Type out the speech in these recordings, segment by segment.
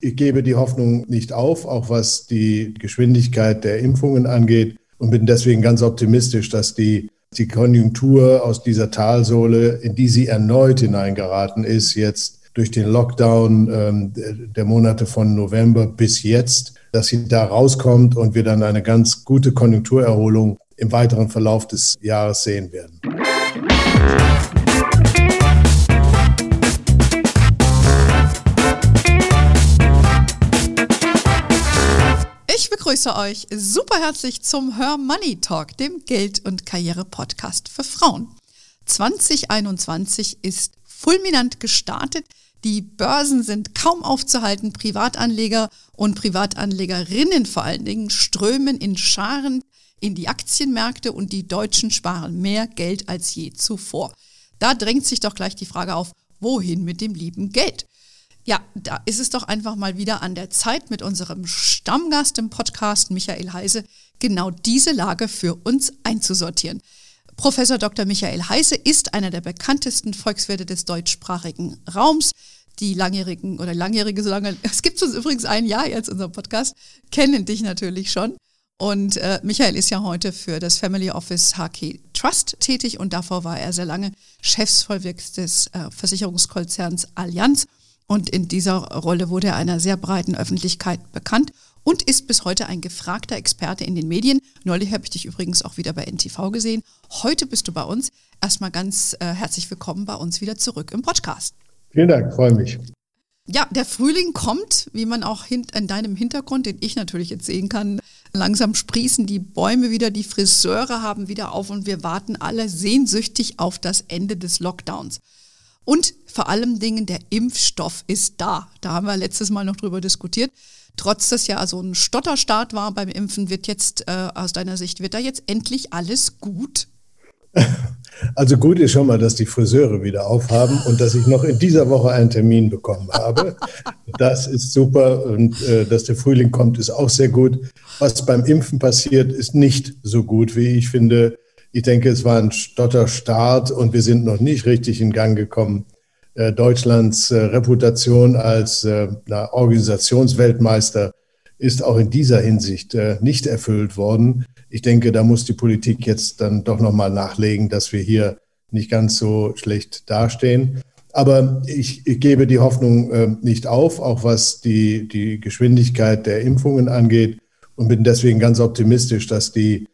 Ich gebe die Hoffnung nicht auf, auch was die Geschwindigkeit der Impfungen angeht und bin deswegen ganz optimistisch, dass die, die Konjunktur aus dieser Talsohle, in die sie erneut hineingeraten ist, jetzt durch den Lockdown ähm, der Monate von November bis jetzt, dass sie da rauskommt und wir dann eine ganz gute Konjunkturerholung im weiteren Verlauf des Jahres sehen werden. Begrüße euch super herzlich zum Hör Money Talk, dem Geld- und Karriere-Podcast für Frauen. 2021 ist fulminant gestartet. Die Börsen sind kaum aufzuhalten. Privatanleger und Privatanlegerinnen vor allen Dingen strömen in Scharen in die Aktienmärkte und die Deutschen sparen mehr Geld als je zuvor. Da drängt sich doch gleich die Frage auf, wohin mit dem lieben Geld? Ja, da ist es doch einfach mal wieder an der Zeit mit unserem Stammgast im Podcast, Michael Heise, genau diese Lage für uns einzusortieren. Professor Dr. Michael Heise ist einer der bekanntesten Volkswirte des deutschsprachigen Raums. Die langjährigen oder langjährige, so es gibt uns übrigens ein Jahr jetzt unser Podcast, kennen dich natürlich schon. Und äh, Michael ist ja heute für das Family Office HK Trust tätig und davor war er sehr lange Chefsvollwirt des äh, Versicherungskonzerns Allianz. Und in dieser Rolle wurde er einer sehr breiten Öffentlichkeit bekannt und ist bis heute ein gefragter Experte in den Medien. Neulich habe ich dich übrigens auch wieder bei NTV gesehen. Heute bist du bei uns. Erstmal ganz äh, herzlich willkommen bei uns wieder zurück im Podcast. Vielen Dank, freue mich. Ja, der Frühling kommt, wie man auch in deinem Hintergrund, den ich natürlich jetzt sehen kann. Langsam sprießen die Bäume wieder, die Friseure haben wieder auf und wir warten alle sehnsüchtig auf das Ende des Lockdowns. Und vor allem Dingen, der Impfstoff ist da. Da haben wir letztes Mal noch drüber diskutiert. Trotz dass ja so ein Stotterstart war beim Impfen, wird jetzt äh, aus deiner Sicht, wird da jetzt endlich alles gut? Also gut ist schon mal, dass die Friseure wieder aufhaben und dass ich noch in dieser Woche einen Termin bekommen habe. Das ist super und äh, dass der Frühling kommt, ist auch sehr gut. Was beim Impfen passiert, ist nicht so gut, wie ich finde. Ich denke, es war ein Stotterstart und wir sind noch nicht richtig in Gang gekommen. Äh, Deutschlands äh, Reputation als äh, Organisationsweltmeister ist auch in dieser Hinsicht nicht erfüllt worden. Ich denke, da muss die Politik jetzt dann doch nochmal nachlegen, dass wir hier nicht ganz so schlecht dastehen. Aber ich, gebe die Hoffnung nicht auf, auch was die, die Geschwindigkeit der Impfungen angeht und bin deswegen ganz optimistisch, dass die,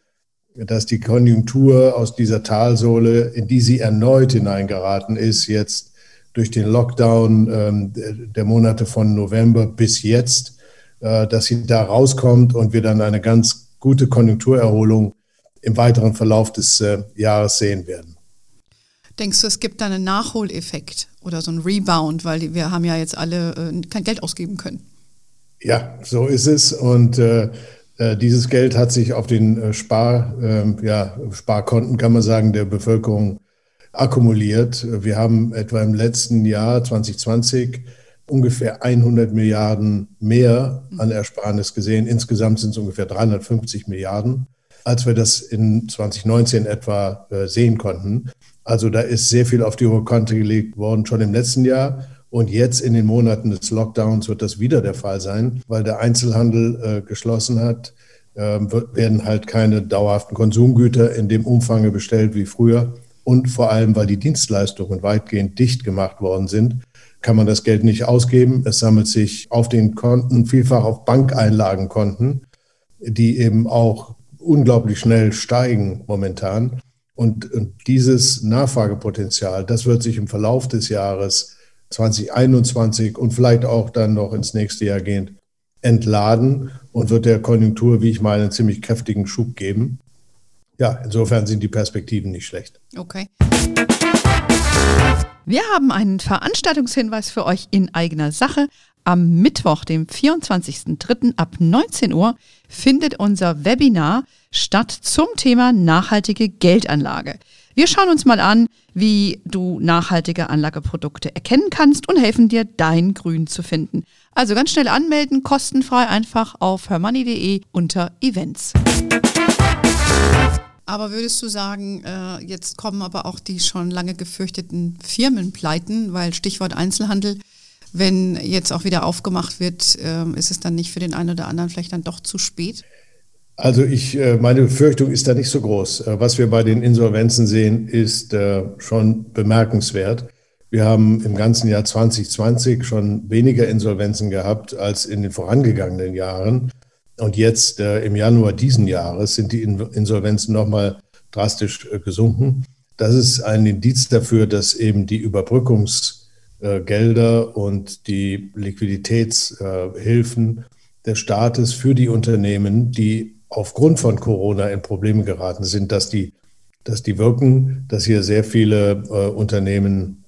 dass die Konjunktur aus dieser Talsohle, in die sie erneut hineingeraten ist, jetzt durch den Lockdown ähm, der Monate von November bis jetzt, äh, dass sie da rauskommt und wir dann eine ganz gute Konjunkturerholung im weiteren Verlauf des äh, Jahres sehen werden. Denkst du, es gibt da einen Nachholeffekt oder so einen Rebound, weil wir haben ja jetzt alle äh, kein Geld ausgeben können? Ja, so ist es. Und äh, dieses Geld hat sich auf den äh, Spar, ähm, ja, Sparkonten, kann man sagen, der Bevölkerung akkumuliert. Wir haben etwa im letzten Jahr 2020 ungefähr 100 Milliarden mehr an Ersparnis gesehen. Insgesamt sind es ungefähr 350 Milliarden, als wir das in 2019 etwa äh, sehen konnten. Also da ist sehr viel auf die hohe Kante gelegt worden, schon im letzten Jahr. Und jetzt in den Monaten des Lockdowns wird das wieder der Fall sein, weil der Einzelhandel äh, geschlossen hat. Äh, werden halt keine dauerhaften Konsumgüter in dem Umfang bestellt wie früher und vor allem, weil die Dienstleistungen weitgehend dicht gemacht worden sind, kann man das Geld nicht ausgeben. Es sammelt sich auf den Konten, vielfach auf Bankeinlagenkonten, die eben auch unglaublich schnell steigen momentan. Und, und dieses Nachfragepotenzial, das wird sich im Verlauf des Jahres 2021 und vielleicht auch dann noch ins nächste Jahr gehend entladen und wird der Konjunktur, wie ich meine, einen ziemlich kräftigen Schub geben ja, insofern sind die Perspektiven nicht schlecht. Okay. Wir haben einen Veranstaltungshinweis für euch in eigener Sache. Am Mittwoch, dem 24.03. ab 19 Uhr findet unser Webinar statt zum Thema nachhaltige Geldanlage. Wir schauen uns mal an, wie du nachhaltige Anlageprodukte erkennen kannst und helfen dir, dein Grün zu finden. Also ganz schnell anmelden, kostenfrei einfach auf hermoney.de unter Events. Aber würdest du sagen, äh, jetzt kommen aber auch die schon lange gefürchteten Firmenpleiten, weil Stichwort Einzelhandel wenn jetzt auch wieder aufgemacht wird, ähm, ist es dann nicht für den einen oder anderen vielleicht dann doch zu spät? Also ich, äh, meine Befürchtung ist da nicht so groß. Äh, was wir bei den Insolvenzen sehen, ist äh, schon bemerkenswert. Wir haben im ganzen Jahr 2020 schon weniger Insolvenzen gehabt als in den vorangegangenen Jahren. Und jetzt im Januar diesen Jahres sind die Insolvenzen nochmal drastisch gesunken. Das ist ein Indiz dafür, dass eben die Überbrückungsgelder und die Liquiditätshilfen des Staates für die Unternehmen, die aufgrund von Corona in Probleme geraten sind, dass die, dass die wirken, dass hier sehr viele äh, Unternehmen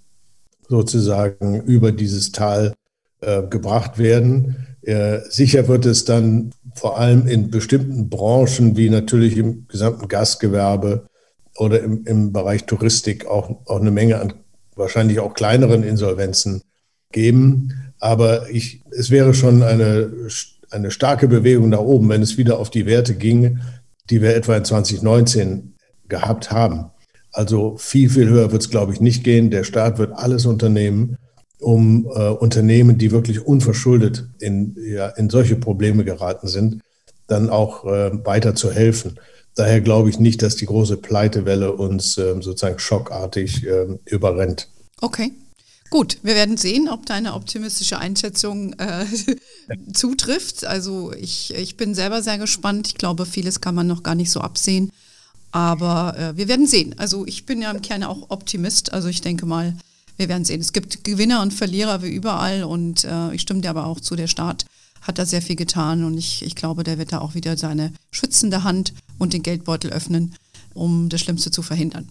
sozusagen über dieses Tal äh, gebracht werden. Äh, sicher wird es dann vor allem in bestimmten Branchen, wie natürlich im gesamten Gastgewerbe oder im, im Bereich Touristik, auch, auch eine Menge an wahrscheinlich auch kleineren Insolvenzen geben. Aber ich, es wäre schon eine eine starke Bewegung nach oben, wenn es wieder auf die Werte ging, die wir etwa in 2019 gehabt haben. Also viel, viel höher wird es, glaube ich, nicht gehen. Der Staat wird alles unternehmen, um äh, Unternehmen, die wirklich unverschuldet in, ja, in solche Probleme geraten sind, dann auch äh, weiter zu helfen. Daher glaube ich nicht, dass die große Pleitewelle uns äh, sozusagen schockartig ähm, überrennt. Okay. Gut, wir werden sehen, ob deine optimistische Einschätzung äh, zutrifft. Also ich, ich bin selber sehr gespannt. Ich glaube, vieles kann man noch gar nicht so absehen. Aber äh, wir werden sehen. Also ich bin ja im Kern auch Optimist. Also ich denke mal, wir werden sehen. Es gibt Gewinner und Verlierer wie überall. Und äh, ich stimme dir aber auch zu, der Staat hat da sehr viel getan. Und ich, ich glaube, der wird da auch wieder seine schützende Hand und den Geldbeutel öffnen, um das Schlimmste zu verhindern.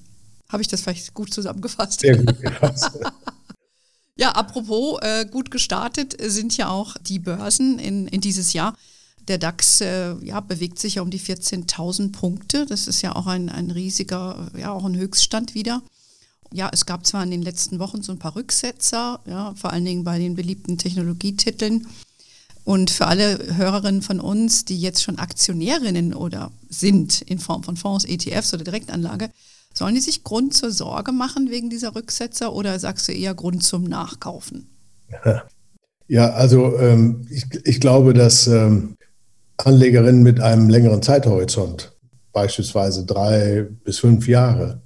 Habe ich das vielleicht gut zusammengefasst? Sehr gut gefasst. Ja, apropos äh, gut gestartet sind ja auch die Börsen in, in dieses Jahr. Der DAX äh, ja, bewegt sich ja um die 14.000 Punkte. Das ist ja auch ein, ein riesiger, ja auch ein Höchststand wieder. Ja, es gab zwar in den letzten Wochen so ein paar Rücksetzer, ja, vor allen Dingen bei den beliebten Technologietiteln. Und für alle Hörerinnen von uns, die jetzt schon Aktionärinnen oder sind in Form von Fonds, ETFs oder Direktanlage, Sollen die sich Grund zur Sorge machen wegen dieser Rücksetzer oder sagst du eher Grund zum Nachkaufen? Ja, also ähm, ich, ich, glaube, dass ähm, Anlegerinnen mit einem längeren Zeithorizont, beispielsweise drei bis fünf Jahre,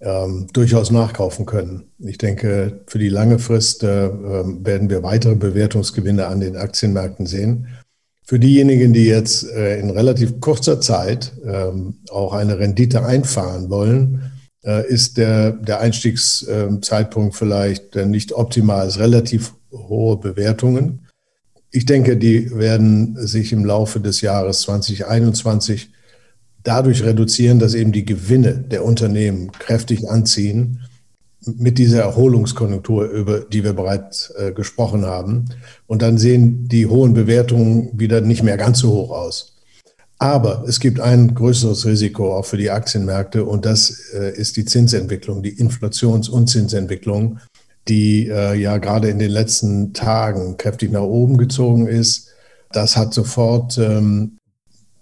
ähm, durchaus nachkaufen können. Ich denke, für die lange Frist äh, ähm, werden wir weitere Bewertungsgewinne an den Aktienmärkten sehen. Für diejenigen, die jetzt äh, in relativ kurzer Zeit ähm, auch eine Rendite einfahren wollen, äh, ist der, der Einstiegszeitpunkt vielleicht äh, nicht optimal, es relativ hohe Bewertungen. Ich denke, die werden sich im Laufe des Jahres 2021 dadurch reduzieren, dass eben die Gewinne der Unternehmen kräftig anziehen mit dieser Erholungskonjunktur, über die wir bereits äh, gesprochen haben. Und dann sehen die hohen Bewertungen wieder nicht mehr ganz so hoch aus. Aber es gibt ein größeres Risiko auch für die Aktienmärkte und das äh, ist die Zinsentwicklung, die Inflations- und Zinsentwicklung, die äh, ja gerade in den letzten Tagen kräftig nach oben gezogen ist. Das hat sofort, ähm,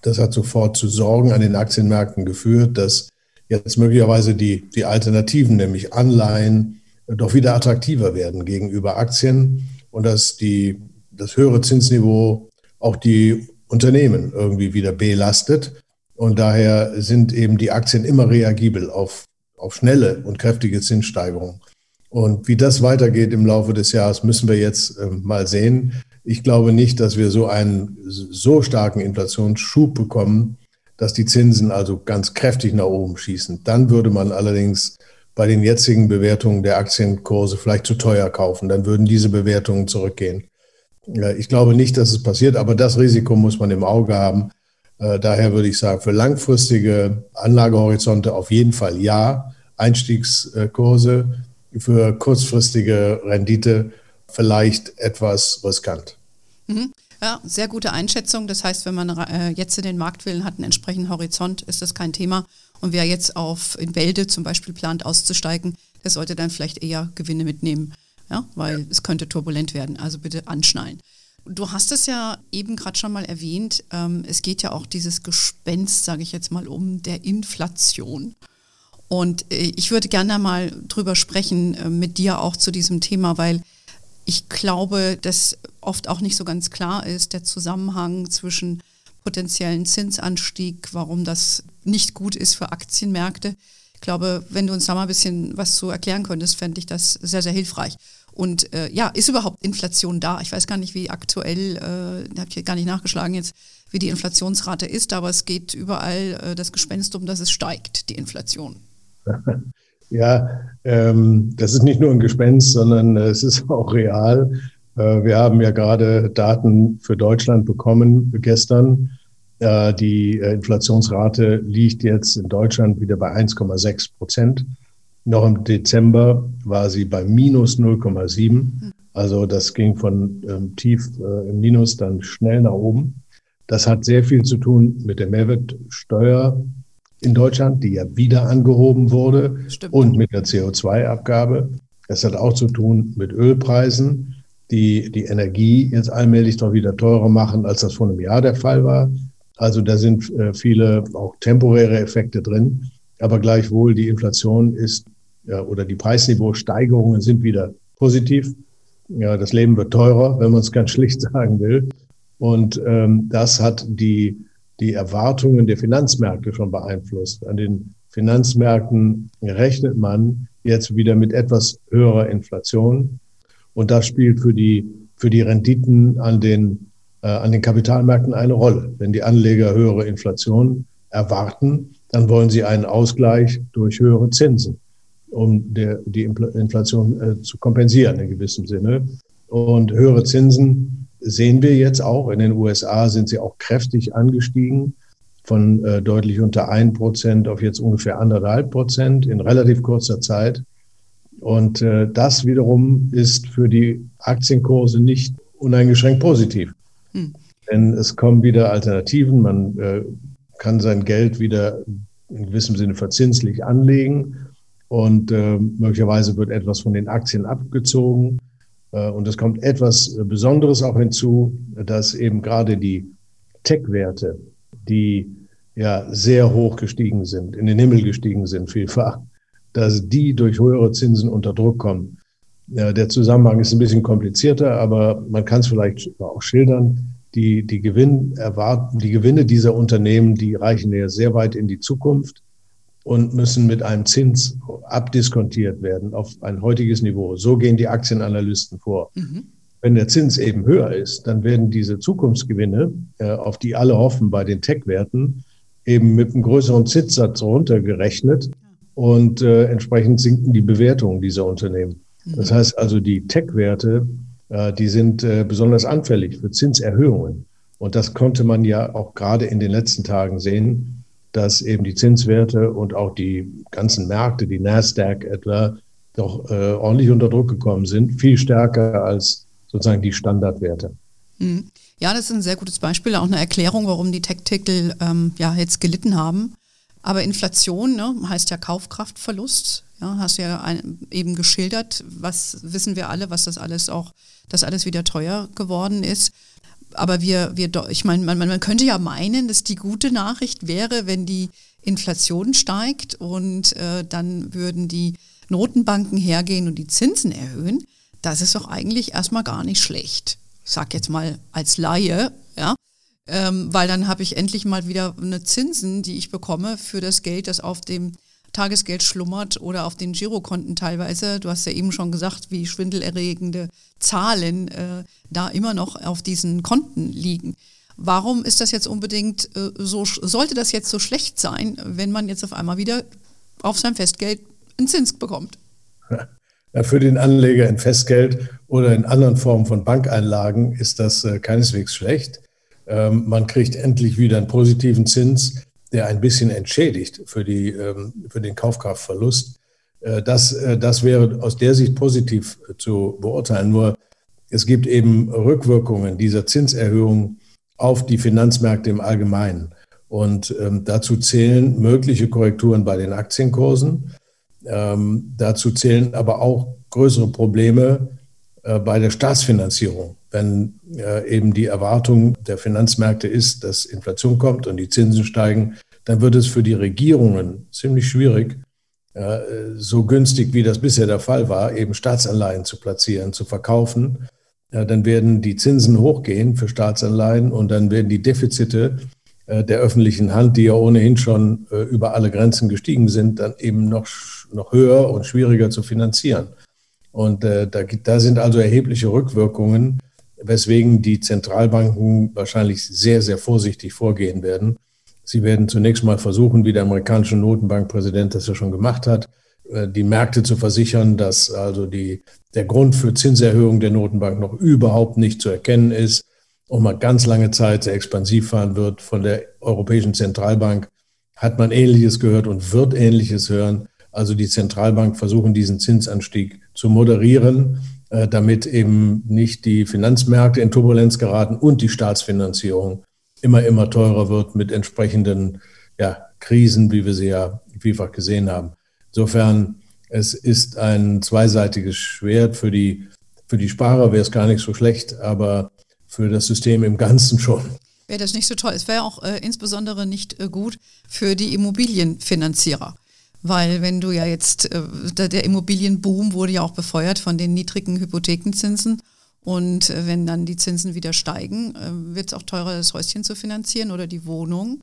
das hat sofort zu Sorgen an den Aktienmärkten geführt, dass jetzt möglicherweise die, die Alternativen, nämlich Anleihen, doch wieder attraktiver werden gegenüber Aktien und dass die, das höhere Zinsniveau auch die Unternehmen irgendwie wieder belastet. Und daher sind eben die Aktien immer reagibel auf, auf schnelle und kräftige Zinssteigerungen. Und wie das weitergeht im Laufe des Jahres, müssen wir jetzt äh, mal sehen. Ich glaube nicht, dass wir so einen so starken Inflationsschub bekommen, dass die Zinsen also ganz kräftig nach oben schießen. Dann würde man allerdings bei den jetzigen Bewertungen der Aktienkurse vielleicht zu teuer kaufen. Dann würden diese Bewertungen zurückgehen. Ich glaube nicht, dass es passiert, aber das Risiko muss man im Auge haben. Äh, daher würde ich sagen, für langfristige Anlagehorizonte auf jeden Fall ja. Einstiegskurse für kurzfristige Rendite vielleicht etwas riskant. Mhm. Ja, sehr gute Einschätzung. Das heißt, wenn man äh, jetzt in den Markt will und hat einen entsprechenden Horizont, ist das kein Thema. Und wer jetzt auf in Wälde zum Beispiel plant auszusteigen, der sollte dann vielleicht eher Gewinne mitnehmen, ja, weil ja. es könnte turbulent werden. Also bitte anschnallen. Du hast es ja eben gerade schon mal erwähnt. Ähm, es geht ja auch dieses Gespenst, sage ich jetzt mal, um der Inflation. Und äh, ich würde gerne mal drüber sprechen äh, mit dir auch zu diesem Thema, weil Ich glaube, dass oft auch nicht so ganz klar ist, der Zusammenhang zwischen potenziellen Zinsanstieg, warum das nicht gut ist für Aktienmärkte. Ich glaube, wenn du uns da mal ein bisschen was zu erklären könntest, fände ich das sehr, sehr hilfreich. Und äh, ja, ist überhaupt Inflation da? Ich weiß gar nicht, wie aktuell, äh, da habe ich gar nicht nachgeschlagen jetzt, wie die Inflationsrate ist, aber es geht überall äh, das Gespenst um, dass es steigt, die Inflation. Ja, ähm, das ist nicht nur ein Gespenst, sondern es ist auch real. Äh, wir haben ja gerade Daten für Deutschland bekommen gestern. Äh, die äh, Inflationsrate liegt jetzt in Deutschland wieder bei 1,6 Prozent. Noch im Dezember war sie bei minus 0,7. Also das ging von ähm, tief äh, im Minus dann schnell nach oben. Das hat sehr viel zu tun mit der Mehrwertsteuer in Deutschland, die ja wieder angehoben wurde Stimmt. und mit der CO2-Abgabe. Es hat auch zu tun mit Ölpreisen, die die Energie jetzt allmählich doch wieder teurer machen, als das vor einem Jahr der Fall war. Also da sind äh, viele auch temporäre Effekte drin. Aber gleichwohl die Inflation ist ja, oder die Preisniveausteigerungen sind wieder positiv. Ja, das Leben wird teurer, wenn man es ganz schlicht sagen will. Und ähm, das hat die die Erwartungen der Finanzmärkte schon beeinflusst. An den Finanzmärkten rechnet man jetzt wieder mit etwas höherer Inflation. Und das spielt für die, für die Renditen an den, äh, an den Kapitalmärkten eine Rolle. Wenn die Anleger höhere Inflation erwarten, dann wollen sie einen Ausgleich durch höhere Zinsen, um der, die Inflation äh, zu kompensieren in gewissem Sinne. Und höhere Zinsen sehen wir jetzt auch. In den USA sind sie auch kräftig angestiegen von äh, deutlich unter ein Prozent auf jetzt ungefähr anderthalb Prozent in relativ kurzer Zeit. Und äh, das wiederum ist für die Aktienkurse nicht uneingeschränkt positiv. Hm. Denn es kommen wieder Alternativen. Man äh, kann sein Geld wieder in gewissem Sinne verzinslich anlegen und äh, möglicherweise wird etwas von den Aktien abgezogen. Äh, und es kommt etwas äh, Besonderes auch hinzu, dass eben gerade die Tech-Werte, die ja sehr hoch gestiegen sind, in den Himmel gestiegen sind vielfach, dass die durch höhere Zinsen unter Druck kommen. Der Zusammenhang ist ein bisschen komplizierter, aber man kann es vielleicht auch schildern. Die, die, Gewinn erwarten, die Gewinne dieser Unternehmen, die reichen ja sehr weit in die Zukunft und müssen mit einem Zins abdiskontiert werden auf ein heutiges Niveau. So gehen die Aktienanalysten vor. Mhm. Wenn der Zins eben höher ist, dann werden diese Zukunftsgewinne, äh, auf die alle hoffen bei den Tech-Werten, eben mit einem größeren Zinssatz runtergerechnet und äh, entsprechend sinken die Bewertungen dieser Unternehmen. Mhm. Das heißt also, die Tech-Werte, äh, die sind äh, besonders anfällig für Zinserhöhungen. Und das konnte man ja auch gerade in den letzten Tagen sehen dass eben die Zinswerte und auch die ganzen Märkte, die Nasdaq etwa, doch äh, ordentlich unter Druck gekommen sind, viel stärker als sozusagen die Standardwerte. Hm. Ja, das ist ein sehr gutes Beispiel, auch eine Erklärung, warum die Tech-Titel ähm, ja jetzt gelitten haben. Aber Inflation ne, heißt ja Kaufkraftverlust. Ja, hast ja ein, eben geschildert, was wissen wir alle, was das alles auch, dass alles wieder teuer geworden ist aber wir, wir, ich meine, man, man könnte ja meinen, dass die gute Nachricht wäre, wenn die Inflation steigt und äh, dann würden die Notenbanken hergehen und die Zinsen erhöhen. Das ist doch eigentlich erstmal gar nicht schlecht. Sag jetzt mal als Laie, ja. Ähm, weil dann habe ich endlich mal wieder eine Zinsen, die ich bekomme für das Geld, das auf dem Tagesgeld schlummert oder auf den Girokonten teilweise. Du hast ja eben schon gesagt, wie schwindelerregende Zahlen äh, da immer noch auf diesen Konten liegen. Warum ist das jetzt unbedingt äh, so, sollte das jetzt so schlecht sein, wenn man jetzt auf einmal wieder auf sein Festgeld einen Zins bekommt? Ja, für den Anleger in Festgeld oder in anderen Formen von Bankeinlagen ist das äh, keineswegs schlecht. Ähm, man kriegt endlich wieder einen positiven Zins der ein bisschen entschädigt für, die, ähm, für den Kaufkraftverlust. Äh, das, äh, das wäre aus der Sicht positiv zu beurteilen. Nur es gibt eben Rückwirkungen dieser Zinserhöhung auf die Finanzmärkte im Allgemeinen. Und ähm, dazu zählen mögliche Korrekturen bei den Aktienkursen. Ähm, dazu zählen aber auch größere Probleme äh, bei der Staatsfinanzierung. Wenn äh, eben die Erwartung der Finanzmärkte ist, dass Inflation kommt und die Zinsen steigen, dann wird es für die Regierungen ziemlich schwierig, so günstig, wie das bisher der Fall war, eben Staatsanleihen zu platzieren, zu verkaufen, dann werden die Zinsen hochgehen für Staatsanleihen und dann werden die Defizite der öffentlichen Hand, die ja ohnehin schon über alle Grenzen gestiegen sind, dann eben noch, noch höher und schwieriger zu finanzieren. Und da, da sind also erhebliche Rückwirkungen weswegen die Zentralbanken wahrscheinlich sehr, sehr vorsichtig vorgehen werden. Sie werden zunächst mal versuchen, wie der amerikanische Notenbankpräsident das ja schon gemacht hat, äh, die Märkte zu versichern, dass also die, der Grund für Zinserhöhung der Notenbank noch überhaupt nicht zu erkennen ist und man ganz lange Zeit sehr expansiv fahren wird. Von der Europäischen Zentralbank hat man Ähnliches gehört und wird Ähnliches hören. Also die Zentralbank versuchen, diesen Zinsanstieg zu moderieren damit eben nicht die Finanzmärkte in Turbulenz geraten und die Staatsfinanzierung immer, immer teurer wird mit entsprechenden ja, Krisen, wie wir sie ja vielfach gesehen haben. Insofern, es ist ein zweiseitiges Schwert. Für die, für die Sparer wäre es gar nicht so schlecht, aber für das System im Ganzen schon. Wäre das nicht so toll. Es wäre auch äh, insbesondere nicht äh, gut für die Immobilienfinanzierer. Weil wenn du ja jetzt, äh, der Immobilienboom wurde ja auch befeuert von den niedrigen Hypothekenzinsen. Und äh, wenn dann die Zinsen wieder steigen, äh, wird es auch teurer, das Häuschen zu finanzieren oder die Wohnung.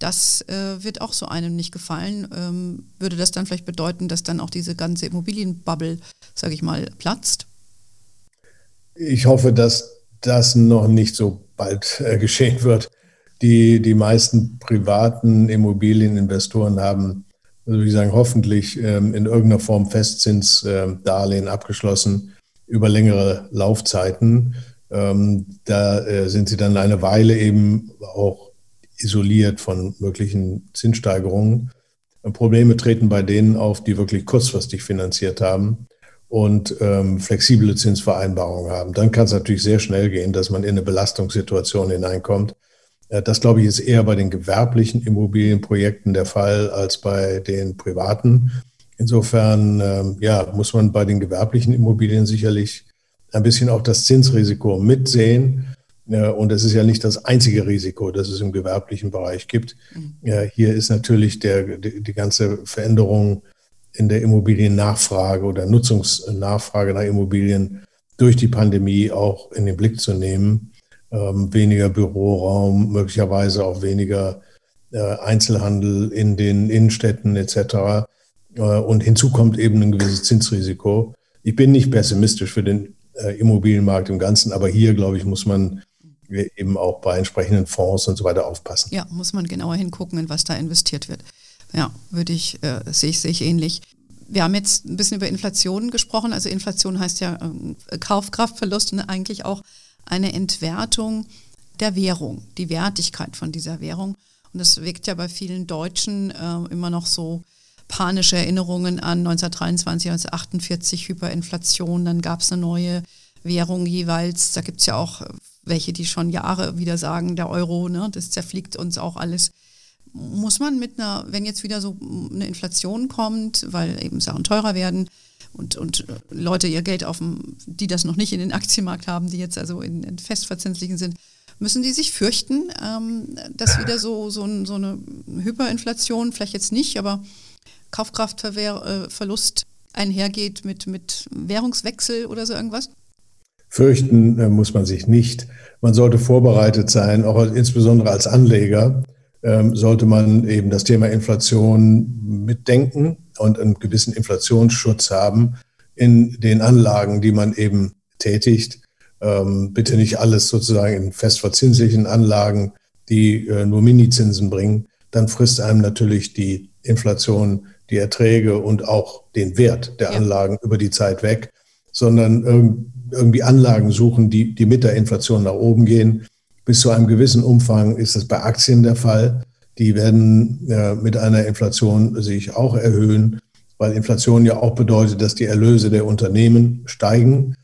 Das wird auch so einem nicht gefallen. Ähm, würde das dann vielleicht bedeuten, dass dann auch diese ganze Immobilienbubble, sage ich mal, platzt? Ich hoffe, dass das noch nicht so bald geschehen wird. Die, die meisten privaten Immobilieninvestoren haben also wie sagen, hoffentlich ähm, in irgendeiner Form Festzinsdarlehen ähm, abgeschlossen über längere Laufzeiten. Ähm, da äh, sind sie dann eine Weile eben auch isoliert von möglichen Zinssteigerungen. Probleme treten bei denen auf, die wirklich kurzfristig finanziert haben und ähm, flexible Zinsvereinbarungen haben. Dann kann es natürlich sehr schnell gehen, dass man in eine Belastungssituation hineinkommt äh, das, glaube ich, ist eher bei den gewerblichen Immobilienprojekten der Fall als bei den privaten. Insofern ähm, ja, muss man bei den gewerblichen Immobilien sicherlich ein bisschen auch das Zinsrisiko mitsehen. Und es ist ja nicht das einzige Risiko, das es im gewerblichen Bereich gibt. Mhm. Hier ist natürlich der, die ganze Veränderung in der Immobiliennachfrage oder Nutzungsnachfrage nach Immobilien durch die Pandemie auch in den Blick zu nehmen ähm, weniger Büroraum, möglicherweise auch weniger äh, Einzelhandel in den Innenstädten etc. Äh, und hinzu kommt eben ein gewisses Zinsrisiko. Ich bin nicht pessimistisch für den äh, Immobilienmarkt im Ganzen, aber hier, glaube ich, muss man eben auch bei entsprechenden Fonds und so weiter aufpassen. Ja, muss man genauer hingucken, in was da investiert wird. Ja, würde ich, äh, sehe ich, sehe ich ähnlich. Wir haben jetzt ein bisschen über Inflation gesprochen. Also Inflation heißt ja äh, Kaufkraftverlust und eigentlich auch eine Entwertung der Währung, die Wertigkeit von dieser Währung. Und das weckt ja bei vielen Deutschen äh, immer noch so panische Erinnerungen an 1923, 1948 Hyperinflation. Dann gab es eine neue Währung jeweils. Da gibt es ja auch welche, die schon Jahre wieder sagen, der Euro, ne, das zerfliegt uns auch alles. Muss man mit einer, wenn jetzt wieder so eine Inflation kommt, weil eben Sachen teurer werden, und, und Leute ihr Geld auf dem, die das noch nicht in den Aktienmarkt haben, die jetzt also in, in festverzinslichen sind, müssen die sich fürchten, ähm, dass wieder so, so, ein, so, eine Hyperinflation, vielleicht jetzt nicht, aber Kaufkraftverlust einhergeht mit, mit Währungswechsel oder so irgendwas? Fürchten äh, muss man sich nicht. Man sollte vorbereitet sein, auch insbesondere als Anleger ähm, sollte man eben das Thema Inflation mitdenken und einen gewissen Inflationsschutz haben in den Anlagen, die man eben tätigt. Ähm, bitte nicht alles sozusagen in festverzinslichen Anlagen, die äh, nur Minizinsen bringen. Dann frisst einem natürlich die Inflation die Erträge und auch den Wert der. Anlagen über die Zeit weg, sondern irgendwie Anlagen suchen, die, die mit der Inflation nach oben gehen. Bis zu einem gewissen Umfang ist das bei Aktien der Fall. Die werden äh, mit einer Inflation sich auch erhöhen, weil Inflation ja auch bedeutet, dass die Erlöse der Unternehmen steigen.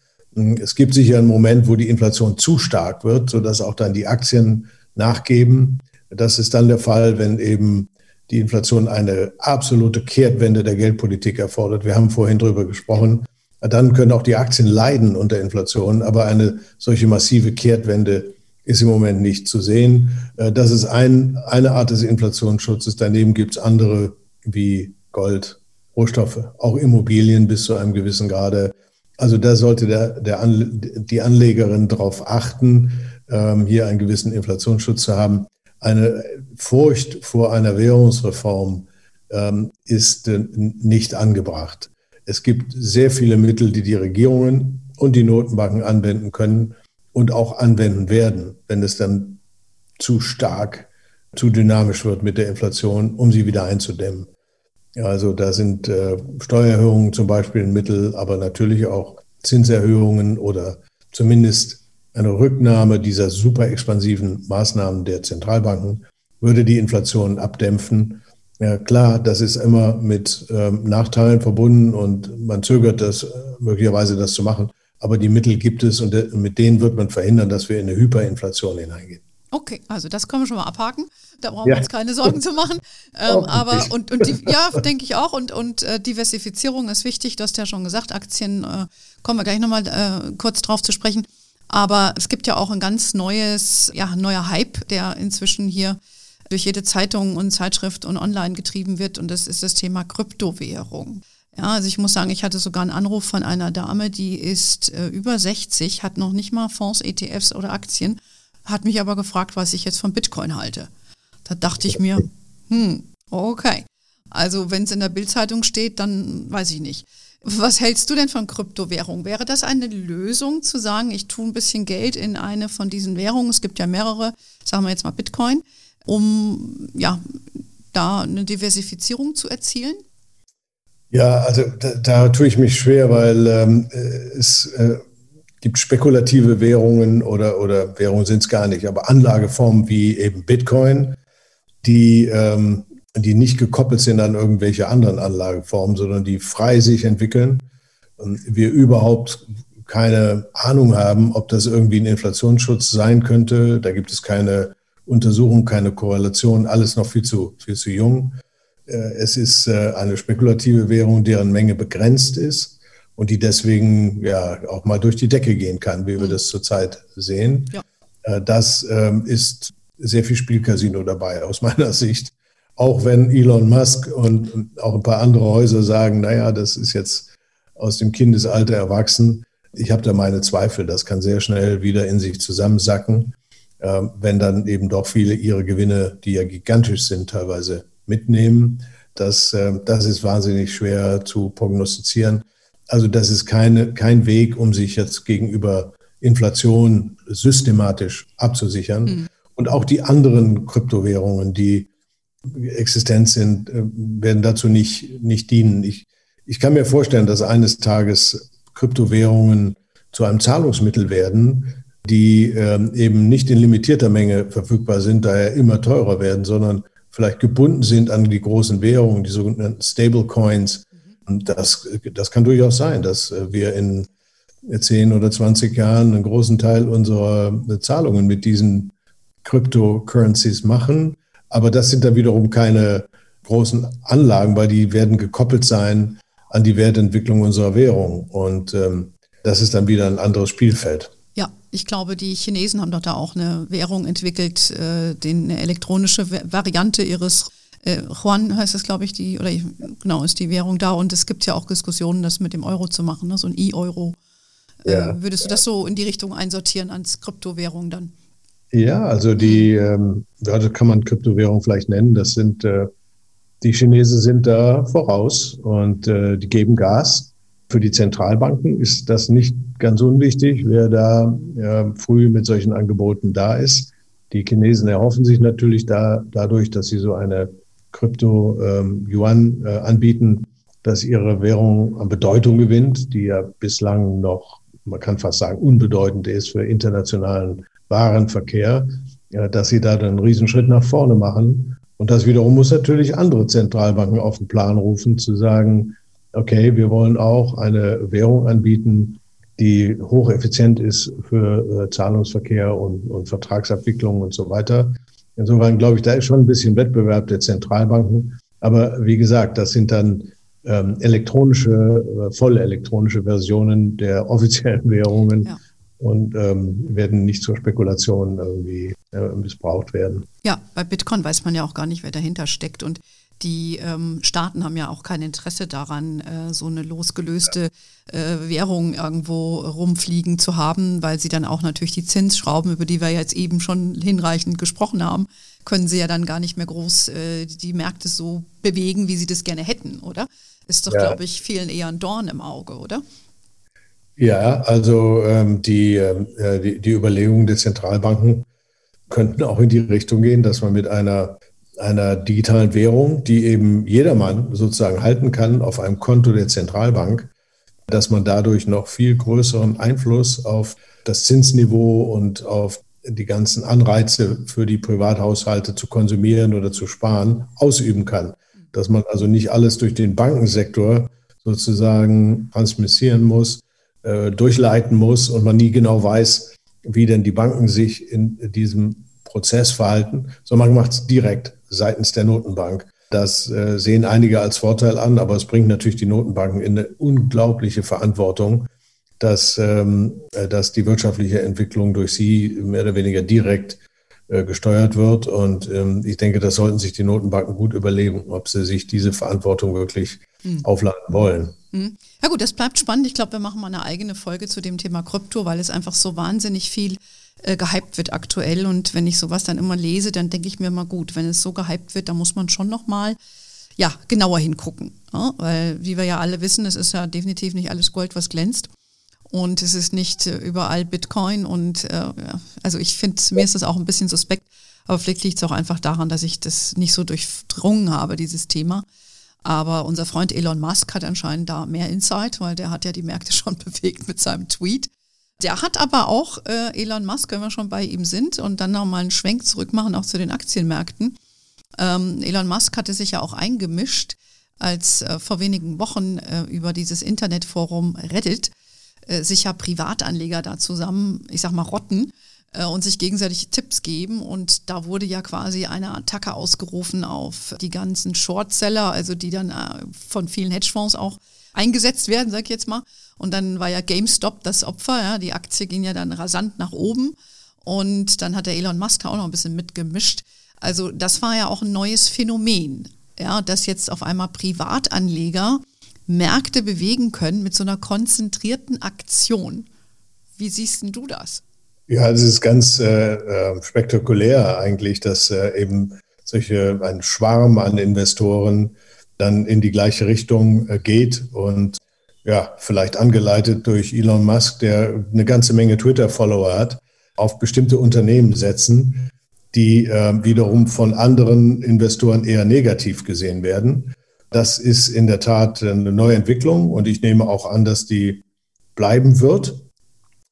Es gibt sicher einen Moment, wo die Inflation zu stark wird, sodass auch dann die Aktien nachgeben. Das ist dann der Fall, wenn eben die Inflation eine absolute Kehrtwende der Geldpolitik erfordert. Wir haben vorhin darüber gesprochen. Dann können auch die Aktien leiden unter Inflation, aber eine solche massive Kehrtwende ist im Moment nicht zu sehen. Äh, das ist ein, eine Art des Inflationsschutzes. Daneben gibt es andere wie Gold Rohstoffe, auch Immobilien bis zu einem gewissen Grade. Also da sollte der, der Anle die Anlegerin darauf achten, ähm, hier einen gewissen Inflationsschutz zu haben. Eine Furcht vor einer Währungsreform ähm, ist äh, nicht angebracht. Es gibt sehr viele Mittel, die die Regierungen und die Notenbanken anwenden können und auch anwenden werden, wenn es dann zu stark, zu dynamisch wird mit der Inflation, um sie wieder einzudämmen. Also da sind äh, Steuererhöhungen zum Beispiel ein Mittel, aber natürlich auch Zinserhöhungen oder zumindest eine Rücknahme dieser super expansiven Maßnahmen der Zentralbanken würde die Inflation abdämpfen. Ja, klar, das ist immer mit ähm, Nachteilen verbunden und man zögert das äh, möglicherweise, das zu machen. Aber die Mittel gibt es und de mit denen wird man verhindern, dass wir in eine Hyperinflation hineingehen. Okay, also das können wir schon mal abhaken. Da brauchen ja. wir uns keine Sorgen zu machen. Ähm, aber und, und die, ja, denke ich auch. Und, und äh, Diversifizierung ist wichtig, das hast du ja schon gesagt. Aktien äh, kommen wir gleich nochmal äh, kurz drauf zu sprechen. Aber es gibt ja auch ein ganz neues, ja, neuer Hype, der inzwischen hier durch jede Zeitung und Zeitschrift und online getrieben wird. Und das ist das Thema Kryptowährung. Ja, also ich muss sagen, ich hatte sogar einen Anruf von einer Dame, die ist äh, über 60, hat noch nicht mal Fonds, ETFs oder Aktien, hat mich aber gefragt, was ich jetzt von Bitcoin halte. Da dachte ich mir, hm, okay. Also wenn es in der Bildzeitung steht, dann weiß ich nicht. Was hältst du denn von Kryptowährung? Wäre das eine Lösung zu sagen, ich tue ein bisschen Geld in eine von diesen Währungen? Es gibt ja mehrere, sagen wir jetzt mal Bitcoin, um ja da eine Diversifizierung zu erzielen? Ja, also da, da tue ich mich schwer, weil ähm, es äh, gibt spekulative Währungen oder, oder Währungen sind es gar nicht, aber Anlageformen wie eben Bitcoin, die ähm, die nicht gekoppelt sind an irgendwelche anderen Anlageformen, sondern die frei sich entwickeln. Und wir überhaupt keine Ahnung haben, ob das irgendwie ein Inflationsschutz sein könnte. Da gibt es keine Untersuchung, keine Korrelation, alles noch viel zu, viel zu jung. Äh, es ist äh, eine spekulative Währung, deren Menge begrenzt ist und die deswegen ja auch mal durch die Decke gehen kann, wie wir mhm. das zurzeit sehen. Ja. Äh, das ähm, ist sehr viel Spielcasino dabei aus meiner Sicht. Auch wenn Elon Musk und auch ein paar andere Häuser sagen, naja, das ist jetzt aus dem Kindesalter erwachsen. Ich habe da meine Zweifel. Das kann sehr schnell wieder in sich zusammensacken, äh, wenn dann eben doch viele ihre Gewinne, die ja gigantisch sind, teilweise mitnehmen. Das, äh, das ist wahnsinnig schwer zu prognostizieren. Also das ist keine, kein Weg, um sich jetzt gegenüber Inflation systematisch abzusichern. Mhm. Und auch die anderen Kryptowährungen, die existent sind, äh, werden dazu nicht, nicht dienen. Ich, ich kann mir vorstellen, dass eines Tages Kryptowährungen zu einem Zahlungsmittel werden, die ähm, eben nicht in limitierter Menge verfügbar sind, daher immer teurer werden, sondern vielleicht gebunden sind an die großen Währungen, die sogenannten Stablecoins. Und das, das kann durchaus sein, dass äh, wir in 10 oder 20 Jahren einen großen Teil unserer Zahlungen mit diesen Cryptocurrencies machen aber das sind dann wiederum keine großen Anlagen, weil die werden gekoppelt sein an die Wertentwicklung unserer Währung. Und ähm, das ist dann wieder ein anderes Spielfeld. Ja, ich glaube, die Chinesen haben doch da auch eine Währung entwickelt, äh, den, eine elektronische Variante ihres äh, Yuan heißt das, glaube ich, die, oder genau, ist die Währung da. Und es gibt ja auch Diskussionen, das mit dem Euro zu machen, ne? so ein E-Euro. Äh, ja, würdest du das so in die Richtung einsortieren als Kryptowährung dann? Ja, also die, ähm, ja, das kann man Kryptowährung vielleicht nennen. Das sind, äh, die Chinesen sind da voraus und äh, die geben Gas. Für die Zentralbanken ist das nicht ganz unwichtig, wer da äh, früh mit solchen Angeboten da ist. Die Chinesen erhoffen sich natürlich da, dadurch, dass sie so eine Krypto-Yuan ähm, äh, anbieten, dass ihre Währung an Bedeutung gewinnt, die ja bislang noch, man kann fast sagen, unbedeutend ist für internationalen Warenverkehr, dass sie da dann einen Riesenschritt nach vorne machen. Und das wiederum muss natürlich andere Zentralbanken auf den Plan rufen, zu sagen, okay, wir wollen auch eine Währung anbieten, die hocheffizient ist für äh, Zahlungsverkehr und, und Vertragsabwicklung und so weiter. Insofern glaube ich, da ist schon ein bisschen Wettbewerb der Zentralbanken. Aber wie gesagt, das sind dann ähm, elektronische, äh, voll elektronische Versionen der offiziellen Währungen. Ja und ähm, werden nicht zur Spekulation irgendwie äh, missbraucht werden. Ja, bei Bitcoin weiß man ja auch gar nicht, wer dahinter steckt. Und die ähm, Staaten haben ja auch kein Interesse daran, äh, so eine losgelöste äh, Währung irgendwo rumfliegen zu haben, weil sie dann auch natürlich die Zinsschrauben, über die wir jetzt eben schon hinreichend gesprochen haben, können sie ja dann gar nicht mehr groß äh, die Märkte so bewegen, wie sie das gerne hätten, oder? Ist doch, ja. glaube ich, vielen eher ein Dorn im Auge, oder? Ja, also ähm, die, äh, die, die Überlegungen der Zentralbanken könnten auch in die Richtung gehen, dass man mit einer, einer digitalen Währung, die eben jedermann sozusagen halten kann auf einem Konto der Zentralbank, dass man dadurch noch viel größeren Einfluss auf das Zinsniveau und auf die ganzen Anreize für die Privathaushalte zu konsumieren oder zu sparen ausüben kann. Dass man also nicht alles durch den Bankensektor sozusagen transmissieren muss, äh, durchleiten muss und man nie genau weiß, wie denn die Banken sich in diesem Prozess verhalten, sondern man macht es direkt seitens der Notenbank. Das äh, sehen einige als Vorteil an, aber es bringt natürlich die Notenbanken in eine unglaubliche Verantwortung, dass, ähm, äh, dass die wirtschaftliche Entwicklung durch sie mehr oder weniger direkt äh, gesteuert wird. Und ähm, ich denke, das sollten sich die Notenbanken gut überlegen, ob sie sich diese Verantwortung wirklich mhm. aufladen wollen. Mhm. Ja gut, das bleibt spannend. Ich glaube, wir machen mal eine eigene Folge zu dem Thema Krypto, weil es einfach so wahnsinnig viel äh, gehypt wird aktuell. Und wenn ich sowas dann immer lese, dann denke ich mir mal gut, wenn es so gehypt wird, dann muss man schon nochmal ja, genauer hingucken. Ja? Weil, wie wir ja alle wissen, es ist ja definitiv nicht alles Gold, was glänzt. Und es ist nicht äh, überall Bitcoin. Und äh, also ich finde, mir ist das auch ein bisschen suspekt. Aber vielleicht liegt es auch einfach daran, dass ich das nicht so durchdrungen habe, dieses Thema. Aber unser Freund Elon Musk hat anscheinend da mehr Insight, weil der hat ja die Märkte schon bewegt mit seinem Tweet. Der hat aber auch, äh, Elon Musk, wenn wir schon bei ihm sind, und dann nochmal einen Schwenk zurück machen, auch zu den Aktienmärkten. Ähm, Elon Musk hatte sich ja auch eingemischt, als äh, vor wenigen Wochen äh, über dieses Internetforum Reddit äh, sich ja Privatanleger da zusammen, ich sag mal, rotten äh, und sich gegenseitig Tipps geben. Und da wurde ja quasi eine Attacke ausgerufen auf die ganzen Shortseller, also die dann äh, von vielen Hedgefonds auch eingesetzt werden, sag ich jetzt mal. Und dann war ja GameStop das Opfer, ja, die Aktie ging ja dann rasant nach oben. Und dann hat der Elon Musk auch noch ein bisschen mitgemischt. Also das war ja auch ein neues Phänomen, ja, dass jetzt auf einmal Privatanleger Märkte bewegen können mit so einer konzentrierten Aktion. Wie siehst denn du das? Ja, es ist ganz äh, äh, spektakulär eigentlich, dass äh, eben solche ein Schwarm an Investoren dann in die gleiche Richtung äh, geht und ja, vielleicht angeleitet durch Elon Musk, der eine ganze Menge Twitter-Follower hat, auf bestimmte Unternehmen setzen, die äh, wiederum von anderen Investoren eher negativ gesehen werden. Das ist in der Tat eine neue Entwicklung und ich nehme auch an, dass die bleiben wird.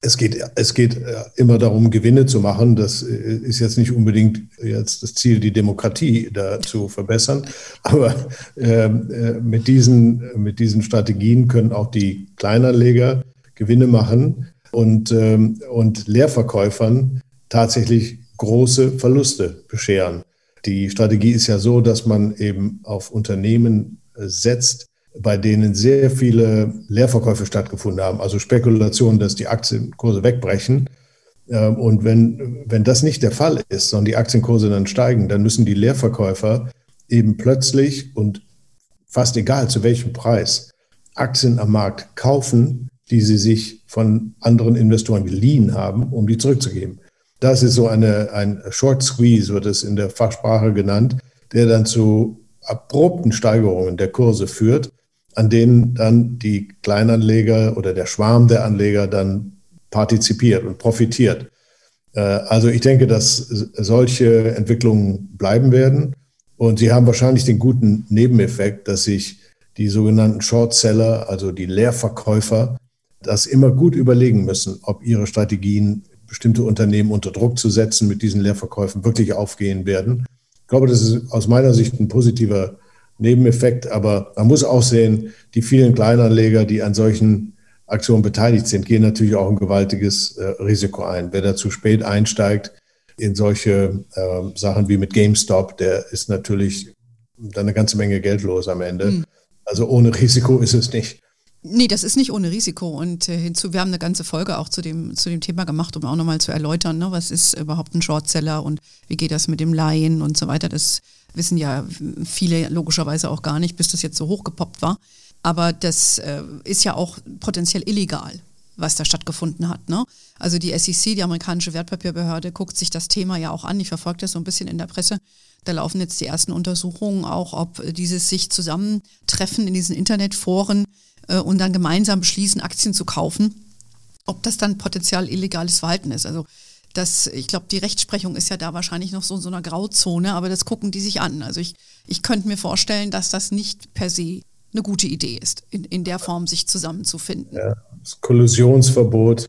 Es geht, es geht äh, immer darum, Gewinne zu machen. Das äh, ist jetzt nicht unbedingt jetzt das Ziel, die Demokratie da zu verbessern. Aber ähm, äh, mit, diesen, mit diesen Strategien können auch die Kleinanleger Gewinne machen und, ähm, und Leerverkäufern tatsächlich große Verluste bescheren. Die Strategie ist ja so, dass man eben auf Unternehmen setzt, bei denen sehr viele Leerverkäufe stattgefunden haben, also Spekulationen, dass die Aktienkurse wegbrechen. Ähm, und wenn, wenn das nicht der Fall ist, sondern die Aktienkurse dann steigen, dann müssen die Leerverkäufer eben plötzlich und fast egal zu welchem Preis Aktien am Markt kaufen, die sie sich von anderen Investoren geliehen haben, um die zurückzugeben. Das ist so eine, ein Short Squeeze, wird es in der Fachsprache genannt, der dann zu abrupten Steigerungen der Kurse führt an denen dann die Kleinanleger oder der Schwarm der Anleger dann partizipiert und profitiert. Äh, also ich denke, dass solche Entwicklungen bleiben werden. Und sie haben wahrscheinlich den guten Nebeneffekt, dass sich die sogenannten Shortseller, also die Leerverkäufer, das immer gut überlegen müssen, ob ihre Strategien, bestimmte Unternehmen unter Druck zu setzen, mit diesen Leerverkäufen wirklich aufgehen werden. Ich glaube, das ist aus meiner Sicht ein positiver Nebeneffekt. Aber man muss auch sehen, die vielen Kleinanleger, die an solchen Aktionen beteiligt sind, gehen natürlich auch ein gewaltiges äh, Risiko ein. Wer da zu spät einsteigt in solche äh, Sachen wie mit GameStop, der ist natürlich dann eine ganze Menge Geld los am Ende. Mhm. Also ohne Risiko ist es nicht. Nee, das ist nicht ohne Risiko. Und äh, hinzu, wir haben eine ganze Folge auch zu dem, zu dem Thema gemacht, um auch nochmal zu erläutern, ne, was ist überhaupt ein Shortseller und wie geht das mit dem Laien und so weiter. Das wissen ja viele logischerweise auch gar nicht, bis das jetzt so hochgepoppt war. Aber das äh, ist ja auch potenziell illegal, was da stattgefunden hat. Ne? Also die SEC, die amerikanische Wertpapierbehörde, guckt sich das Thema ja auch an. Ich verfolge das so ein bisschen in der Presse. Da laufen jetzt die ersten Untersuchungen auch, ob dieses sich zusammentreffen in diesen Internetforen äh, und dann gemeinsam beschließen, Aktien zu kaufen, ob das dann potenziell illegales Verhalten ist. Also das, ich glaube, die Rechtsprechung ist ja da wahrscheinlich noch so in so einer Grauzone, aber das gucken die sich an. Also ich, ich könnte mir vorstellen, dass das nicht per se eine gute Idee ist, in, in der Form sich zusammenzufinden. Ja, das Kollusionsverbot,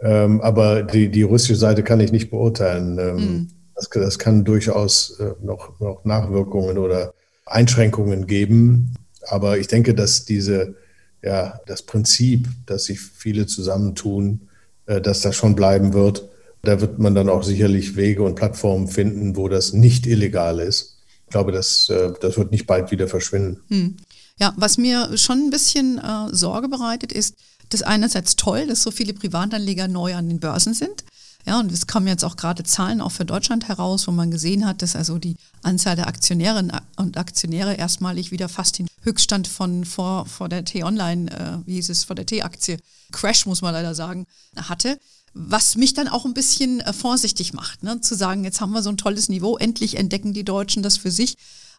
ähm, aber die, die russische Seite kann ich nicht beurteilen. Ähm, mm. das, das, kann durchaus äh, noch, noch Nachwirkungen oder Einschränkungen geben. Aber ich denke, dass diese, ja, das Prinzip, dass sich viele zusammentun, äh, dass das schon bleiben wird. Da wird man dann auch sicherlich Wege und Plattformen finden, wo das nicht illegal ist. Ich glaube, das, äh, das wird nicht bald wieder verschwinden. Hm. Ja, was mir schon ein bisschen äh, Sorge bereitet, ist, dass einerseits toll, dass so viele Privatanleger neu an den Börsen sind. Ja, und es kommen jetzt auch gerade Zahlen auch für Deutschland heraus, wo man gesehen hat, dass also die Anzahl der Aktionärinnen und Aktionäre erstmalig wieder fast den Höchststand von vor, vor der T-Online, äh, wie hieß es, vor der T-Aktie, Crash muss man leider sagen, hatte was mich dann auch ein bisschen äh, vorsichtig macht, ne? zu sagen, jetzt haben wir so ein tolles Niveau, endlich entdecken die Deutschen das für sich.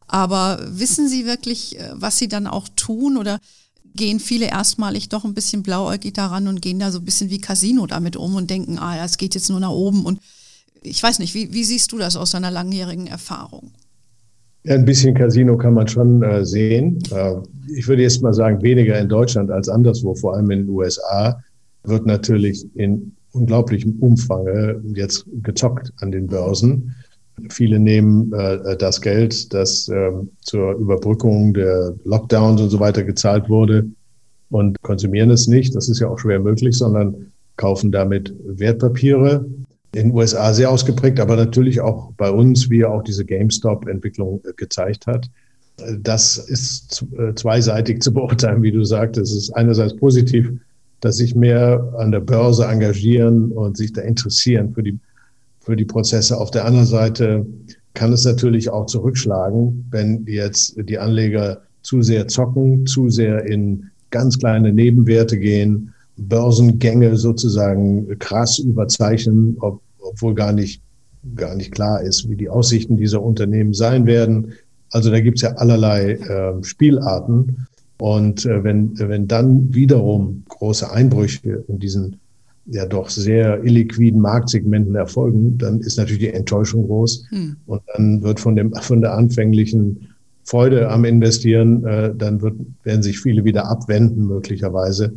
Aber wissen sie wirklich, äh, was sie dann auch tun oder gehen viele erstmalig doch ein bisschen blauäugig daran und gehen da so ein bisschen wie Casino damit um und denken, ah, das geht jetzt nur nach oben. Und ich weiß nicht, wie, wie siehst du das aus deiner langjährigen Erfahrung? Ja, ein bisschen Casino kann man schon äh, sehen. Äh, ich würde jetzt mal sagen, weniger in Deutschland als anderswo, vor allem in den USA, wird natürlich in unglaublichem Umfang jetzt gezockt an den Börsen. Viele nehmen äh, das Geld, das äh, zur Überbrückung der Lockdowns und so weiter gezahlt wurde und konsumieren es nicht. Das ist ja auch schwer möglich, sondern kaufen damit Wertpapiere. In den USA sehr ausgeprägt, aber natürlich auch bei uns, wie auch diese GameStop-Entwicklung äh, gezeigt hat. Das ist äh, zweiseitig zu beurteilen, wie du sagtest. Es ist einerseits positiv, dass sich mehr an der Börse engagieren und sich da interessieren für die, für die Prozesse. Auf der anderen Seite kann es natürlich auch zurückschlagen, wenn jetzt die Anleger zu sehr zocken, zu sehr in ganz kleine Nebenwerte gehen, Börsengänge sozusagen krass überzeichnen, ob, obwohl gar nicht, gar nicht klar ist, wie die Aussichten dieser Unternehmen sein werden. Also da gibt es ja allerlei äh, Spielarten. Und äh, wenn, wenn dann wiederum große Einbrüche in diesen ja doch sehr illiquiden Marktsegmenten erfolgen, dann ist natürlich die Enttäuschung groß. Hm. Und dann wird von, dem, von der anfänglichen Freude am Investieren, äh, dann wird, werden sich viele wieder abwenden, möglicherweise.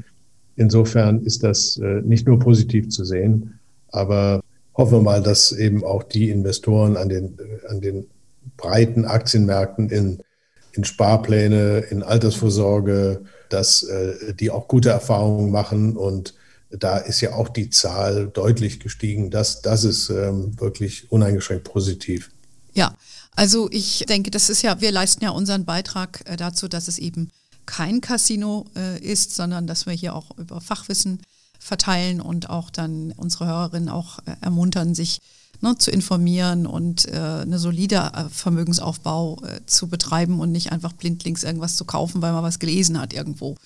Insofern ist das äh, nicht nur positiv zu sehen, aber hoffen wir mal, dass eben auch die Investoren an den, an den breiten Aktienmärkten in in Sparpläne, in Altersvorsorge, dass äh, die auch gute Erfahrungen machen. Und da ist ja auch die Zahl deutlich gestiegen. Das, das ist ähm, wirklich uneingeschränkt positiv. Ja, also ich denke, das ist ja, wir leisten ja unseren Beitrag äh, dazu, dass es eben kein Casino äh, ist, sondern dass wir hier auch über Fachwissen verteilen und auch dann unsere Hörerinnen auch äh, ermuntern, sich ne, zu informieren und äh, eine solide äh, Vermögensaufbau äh, zu betreiben und nicht einfach blindlings irgendwas zu kaufen, weil man was gelesen hat irgendwo.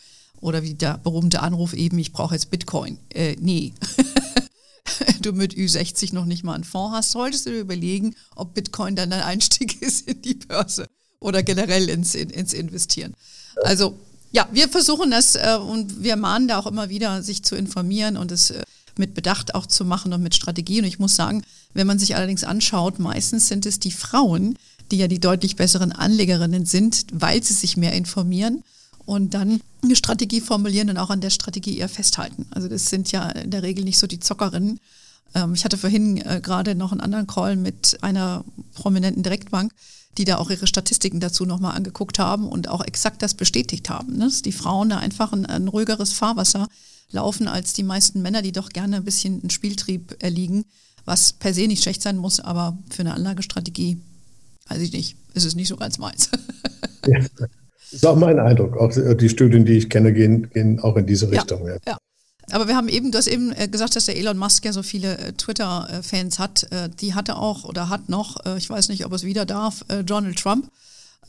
Oder wie der berühmte Anruf eben, ich brauche jetzt Bitcoin. Äh, nee. du mit Ü60 noch nicht mal einen Fonds hast, solltest du dir überlegen, ob Bitcoin dann ein Einstieg ist in die Börse oder generell ins, in, ins Investieren. Also ja, wir versuchen das äh, und wir mahnen da auch immer wieder, sich zu informieren und es äh, mit Bedacht auch zu machen und mit Strategie. Und ich muss sagen, wenn man sich allerdings anschaut, meistens sind es die Frauen, die ja die deutlich besseren Anlegerinnen sind, weil sie sich mehr informieren und dann eine Strategie formulieren und auch an der Strategie eher festhalten. Also das sind ja in der Regel nicht so die Zockerinnen. Ähm, ich hatte vorhin äh, gerade noch einen anderen Call mit einer prominenten Direktbank, die da auch ihre Statistiken dazu nochmal angeguckt haben und auch exakt das bestätigt haben, ne? dass die Frauen da einfach ein, ein ruhigeres Fahrwasser laufen als die meisten Männer, die doch gerne ein bisschen einen Spieltrieb erliegen was per se nicht schlecht sein muss, aber für eine Anlagestrategie, weiß ich nicht, ist es nicht so ganz meins. ja, ist auch mein Eindruck. Auch die Studien, die ich kenne, gehen, gehen auch in diese Richtung. Ja, ja. aber wir haben eben, du hast eben äh, gesagt, dass der Elon Musk ja so viele äh, Twitter-Fans hat. Äh, die hatte auch oder hat noch, ich weiß nicht, ob es wieder darf, Donald Trump.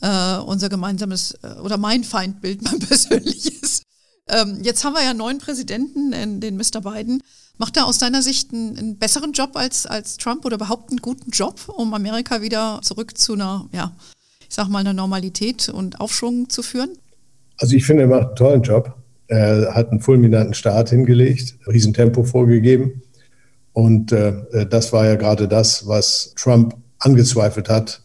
Äh, unser gemeinsames oder mein Feindbild, mein persönliches. Ähm, jetzt haben wir ja einen neuen Präsidenten, den Mr. Biden. Macht er aus deiner Sicht einen, einen, besseren Job als, als Trump oder überhaupt einen guten Job, um Amerika wieder zurück zu einer, ja, ich sag mal, einer Normalität und Aufschwung zu führen? Also ich finde, er macht einen tollen Job. Er hat einen fulminanten Start hingelegt, Riesentempo vorgegeben. Und äh, das war ja gerade das, was Trump angezweifelt hat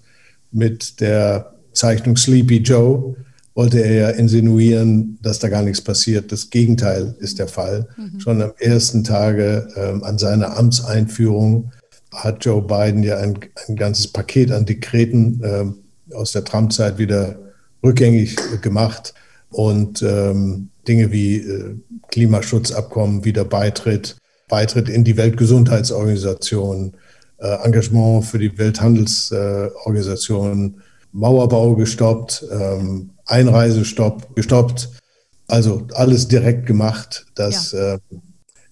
mit der Zeichnung Sleepy Joe. Wollte er ja insinuieren, dass da gar nichts passiert. Das Gegenteil ist der Fall. Mhm. Schon am ersten Tage äh, an seiner Amtseinführung hat Joe Biden ja ein, ein ganzes Paket an Dekreten äh, aus der Trump-Zeit wieder rückgängig gemacht und ähm, Dinge wie äh, Klimaschutzabkommen, wieder Beitritt, Beitritt in die Weltgesundheitsorganisation, äh, Engagement für die Welthandelsorganisation, Mauerbau gestoppt, ähm, Einreisestopp gestoppt. Also alles direkt gemacht. Das, ja. äh,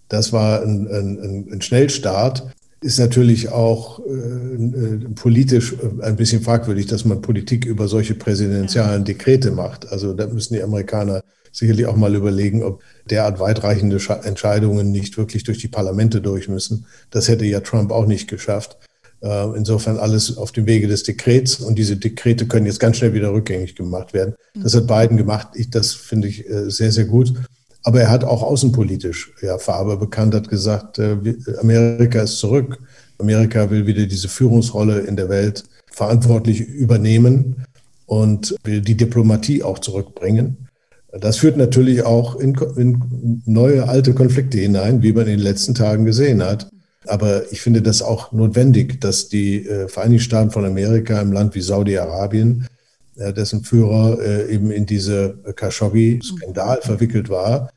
das war ein, ein, ein Schnellstart ist natürlich auch äh, äh, politisch äh, ein bisschen fragwürdig, dass man Politik über solche präsidentialen Dekrete macht. Also da müssen die Amerikaner sicherlich auch mal überlegen, ob derart weitreichende Entscheidungen nicht wirklich durch die Parlamente durch müssen. Das hätte ja Trump auch nicht geschafft. Äh, insofern alles auf dem Wege des Dekrets und diese Dekrete können jetzt ganz schnell wieder rückgängig gemacht werden. Das hat Biden gemacht. Ich, das finde ich äh, sehr, sehr gut. Aber er hat auch außenpolitisch ja, Farbe bekannt, hat gesagt, äh, Amerika ist zurück. Amerika will wieder diese Führungsrolle in der Welt verantwortlich übernehmen und will die Diplomatie auch zurückbringen. Das führt natürlich auch in, in neue alte Konflikte hinein, wie man in den letzten Tagen gesehen hat. Aber ich finde das auch notwendig, dass die äh, Vereinigten Staaten von Amerika im Land wie Saudi-Arabien, äh, dessen Führer äh, eben in diese Khashoggi-Skandal verwickelt war,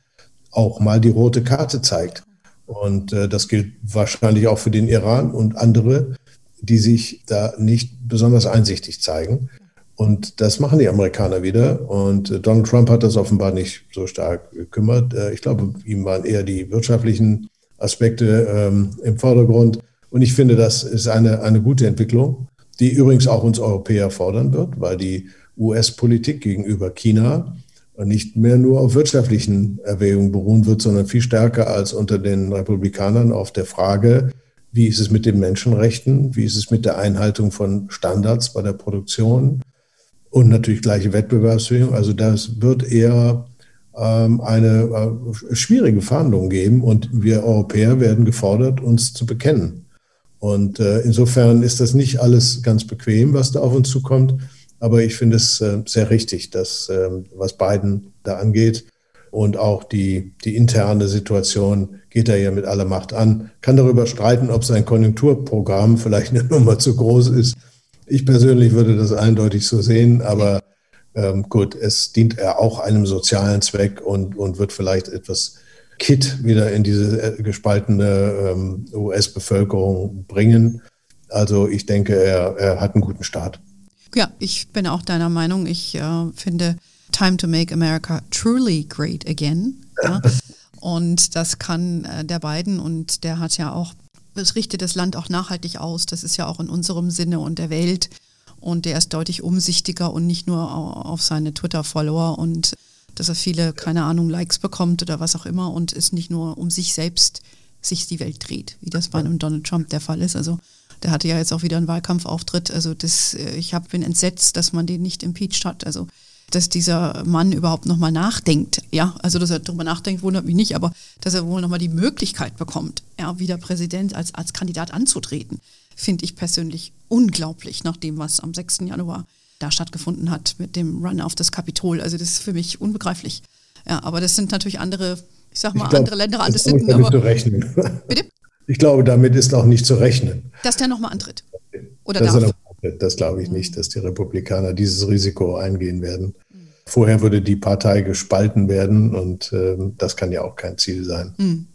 auch mal die rote Karte zeigt. Und äh, das gilt wahrscheinlich auch für den Iran und andere, die sich da nicht besonders einsichtig zeigen. Und das machen die Amerikaner wieder. Und äh, Donald Trump hat das offenbar nicht so stark gekümmert. Äh, ich glaube, ihm waren eher die wirtschaftlichen Aspekte ähm, im Vordergrund. Und ich finde, das ist eine, eine gute Entwicklung, die übrigens auch uns Europäer fordern wird, weil die US-Politik gegenüber China nicht mehr nur auf wirtschaftlichen Erwägungen beruhen wird, sondern viel stärker als unter den Republikanern auf der Frage, wie ist es mit den Menschenrechten, wie ist es mit der Einhaltung von Standards bei der Produktion und natürlich gleiche Wettbewerbsfähigkeit. Also das wird eher eine äh, schwierige Verhandlung geben und wir Europäer werden gefordert, uns zu bekennen. Und äh, insofern ist das nicht alles ganz bequem, was da auf uns zukommt. Aber ich finde es äh, sehr richtig, dass ähm, was Biden da angeht und auch die, die interne Situation geht er ja mit aller Macht an. Kann darüber streiten, ob sein Konjunkturprogramm vielleicht eine Nummer zu groß ist. Ich persönlich würde das eindeutig so sehen, aber ähm, gut, es dient er auch einem sozialen Zweck und, und wird vielleicht etwas Kit wieder in diese äh, gespaltene ähm, US-Bevölkerung bringen. Also ich denke, er, er hat einen guten Start. Ja, ich bin auch deiner Meinung. Ich äh, finde Time to Make America Truly Great Again. Ja? Und das kann äh, der beiden und der hat ja auch, es richtet das Land auch nachhaltig aus. Das ist ja auch in unserem Sinne und der Welt. Und der ist deutlich umsichtiger und nicht nur auf seine Twitter-Follower und dass er viele, keine Ahnung, Likes bekommt oder was auch immer und es nicht nur um sich selbst sich die Welt dreht, wie das bei einem Donald Trump der Fall ist. Also der hatte ja jetzt auch wieder einen Wahlkampfauftritt. Also das, äh, ich hab, bin entsetzt, dass man den nicht impeached hat. Also dass dieser Mann überhaupt nochmal nachdenkt. Ja, also dass er darüber nachdenkt, wundert mich nicht, aber dass er wohl nochmal die Möglichkeit bekommt, ja, wieder Präsident als, als Kandidat anzutreten, finde ich persönlich unglaublich, nach dem, was am 6. Januar da stattgefunden hat mit dem Run auf das Kapitol. Also das ist für mich unbegreiflich. Ja, aber das sind natürlich andere, ich sag mal, ich glaub, andere Länder, andere Sitten. Aber, Bitte? Ich glaube, damit ist auch nicht zu rechnen. Dass der nochmal antritt. Oder das darf. Das glaube ich nicht, dass die Republikaner dieses Risiko eingehen werden. Vorher würde die Partei gespalten werden und äh, das kann ja auch kein Ziel sein. Mhm.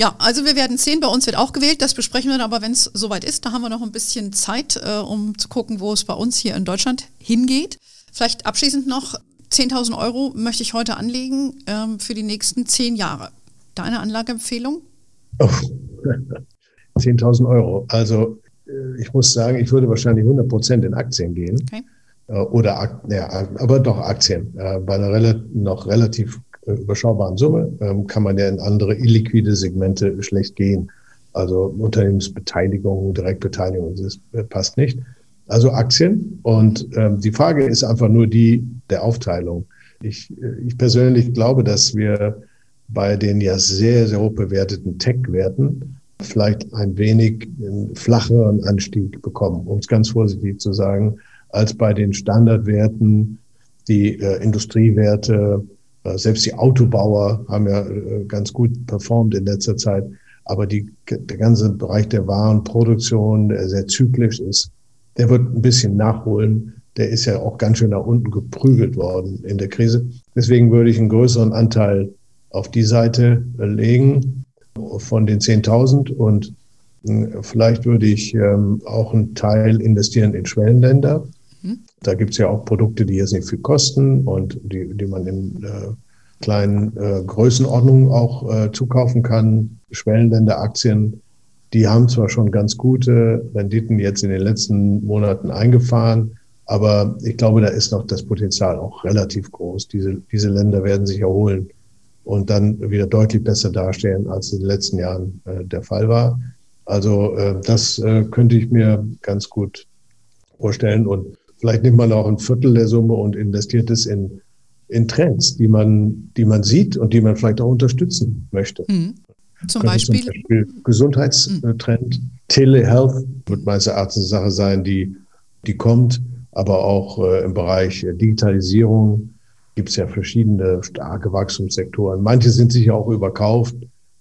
Ja, also wir werden sehen, bei uns wird auch gewählt, das besprechen wir dann aber, wenn es soweit ist. Da haben wir noch ein bisschen Zeit, äh, um zu gucken, wo es bei uns hier in Deutschland hingeht. Vielleicht abschließend noch, 10.000 Euro möchte ich heute anlegen ähm, für die nächsten zehn Jahre. Deine Anlageempfehlung? Oh. 10.000 Euro. Also äh, ich muss sagen, ich würde wahrscheinlich 100 Prozent in Aktien gehen. Okay. Äh, oder, ja, aber doch Aktien. Äh, bei einer noch relativ überschaubaren Summe ähm, kann man ja in andere illiquide Segmente schlecht gehen. Also Unternehmensbeteiligung, Direktbeteiligung, das passt nicht. Also Aktien. Und ähm, die Frage ist einfach nur die der Aufteilung. Ich, ich persönlich glaube, dass wir bei den ja sehr, sehr hoch bewerteten Tech-Werten vielleicht ein wenig einen flacheren Anstieg bekommen, um es ganz vorsichtig zu sagen, als bei den Standardwerten, die äh, Industriewerte, äh, selbst die Autobauer haben ja äh, ganz gut performt in letzter Zeit. Aber die, der ganze Bereich der Warenproduktion, der sehr zyklisch ist, der wird ein bisschen nachholen. Der ist ja auch ganz schön nach unten geprügelt worden in der Krise. Deswegen würde ich einen größeren Anteil auf die Seite legen von den 10.000 und hm, vielleicht würde ich ähm, auch einen Teil investieren in Schwellenländer. Mhm. Da gibt es ja auch Produkte, die jetzt nicht viel kosten und die, die man in äh, kleinen äh, Größenordnungen auch äh, zukaufen kann. Schwellenländer-Aktien, die haben zwar schon ganz gute Renditen jetzt in den letzten Monaten eingefahren, aber ich glaube, da ist noch das Potenzial auch relativ groß. Diese, diese Länder werden sich erholen und dann wieder deutlich besser dastehen, als in den letzten Jahren äh, der Fall war. Also äh, das äh, könnte ich mir ganz gut vorstellen. Und vielleicht nimmt man auch ein Viertel der Summe und investiert es in, in Trends, die man, die man sieht und die man vielleicht auch unterstützen möchte. Mhm. Zum Beispiel? zum Beispiel? Gesundheitstrend, mhm. Telehealth wird meines Erachtens eine Sache sein, die, die kommt, aber auch äh, im Bereich Digitalisierung, gibt es ja verschiedene starke Wachstumssektoren. Manche sind sicher auch überkauft,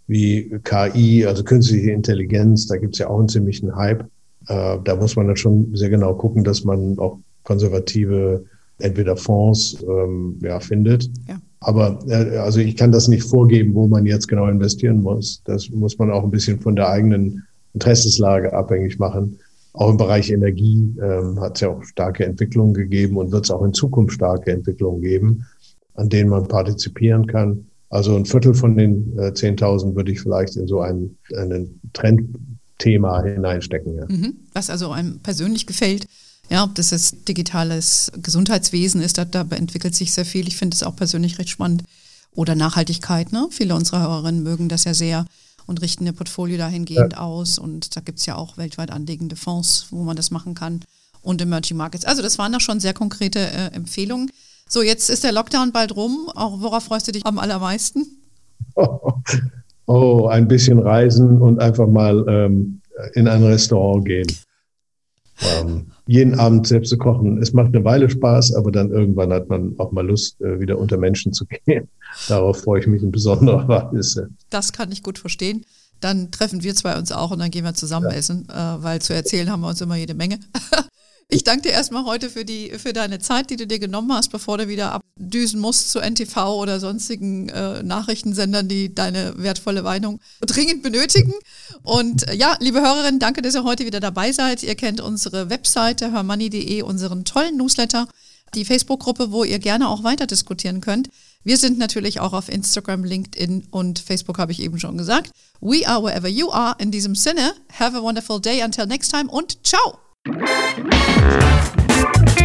wie KI, also künstliche Intelligenz. Da gibt es ja auch einen ziemlichen Hype. Äh, da muss man dann schon sehr genau gucken, dass man auch konservative entweder Fonds ähm, ja, findet. Ja. Aber äh, also ich kann das nicht vorgeben, wo man jetzt genau investieren muss. Das muss man auch ein bisschen von der eigenen Interessenslage abhängig machen. Auch im Bereich Energie ähm, hat es ja auch starke Entwicklungen gegeben und wird es auch in Zukunft starke Entwicklungen geben, an denen man partizipieren kann. Also ein Viertel von den äh, 10.000 würde ich vielleicht in so ein, ein Trendthema hineinstecken. Ja. Mhm. Was also einem persönlich gefällt. Ja, ob das jetzt digitales Gesundheitswesen ist, da, da entwickelt sich sehr viel. Ich finde es auch persönlich recht spannend. Oder Nachhaltigkeit. Ne? Viele unserer Hörerinnen mögen das ja sehr und richten ihr Portfolio dahingehend ja. aus. Und da gibt es ja auch weltweit anlegende Fonds, wo man das machen kann und Emerging Markets. Also das waren doch schon sehr konkrete äh, Empfehlungen. So, jetzt ist der Lockdown bald rum. Auch worauf freust du dich am allermeisten? Oh, oh ein bisschen reisen und einfach mal ähm, in ein Restaurant gehen. Ähm, jeden Abend selbst zu kochen. Es macht eine Weile Spaß, aber dann irgendwann hat man auch mal Lust, äh, wieder unter Menschen zu gehen. Darauf freue ich mich in besonderer Weise. Das kann ich gut verstehen. Dann treffen wir zwei uns auch und dann gehen wir zusammen ja. essen, äh, weil zu erzählen haben wir uns immer jede Menge. Ich danke dir erstmal heute für, die, für deine Zeit, die du dir genommen hast, bevor du wieder abdüsen musst zu NTV oder sonstigen äh, Nachrichtensendern, die deine wertvolle Meinung dringend benötigen. Und äh, ja, liebe Hörerinnen, danke, dass ihr heute wieder dabei seid. Ihr kennt unsere Webseite hörmoney.de, unseren tollen Newsletter, die Facebook-Gruppe, wo ihr gerne auch weiter diskutieren könnt. Wir sind natürlich auch auf Instagram, LinkedIn und Facebook, habe ich eben schon gesagt. We are wherever you are. In diesem Sinne, have a wonderful day. Until next time und ciao. Thank you.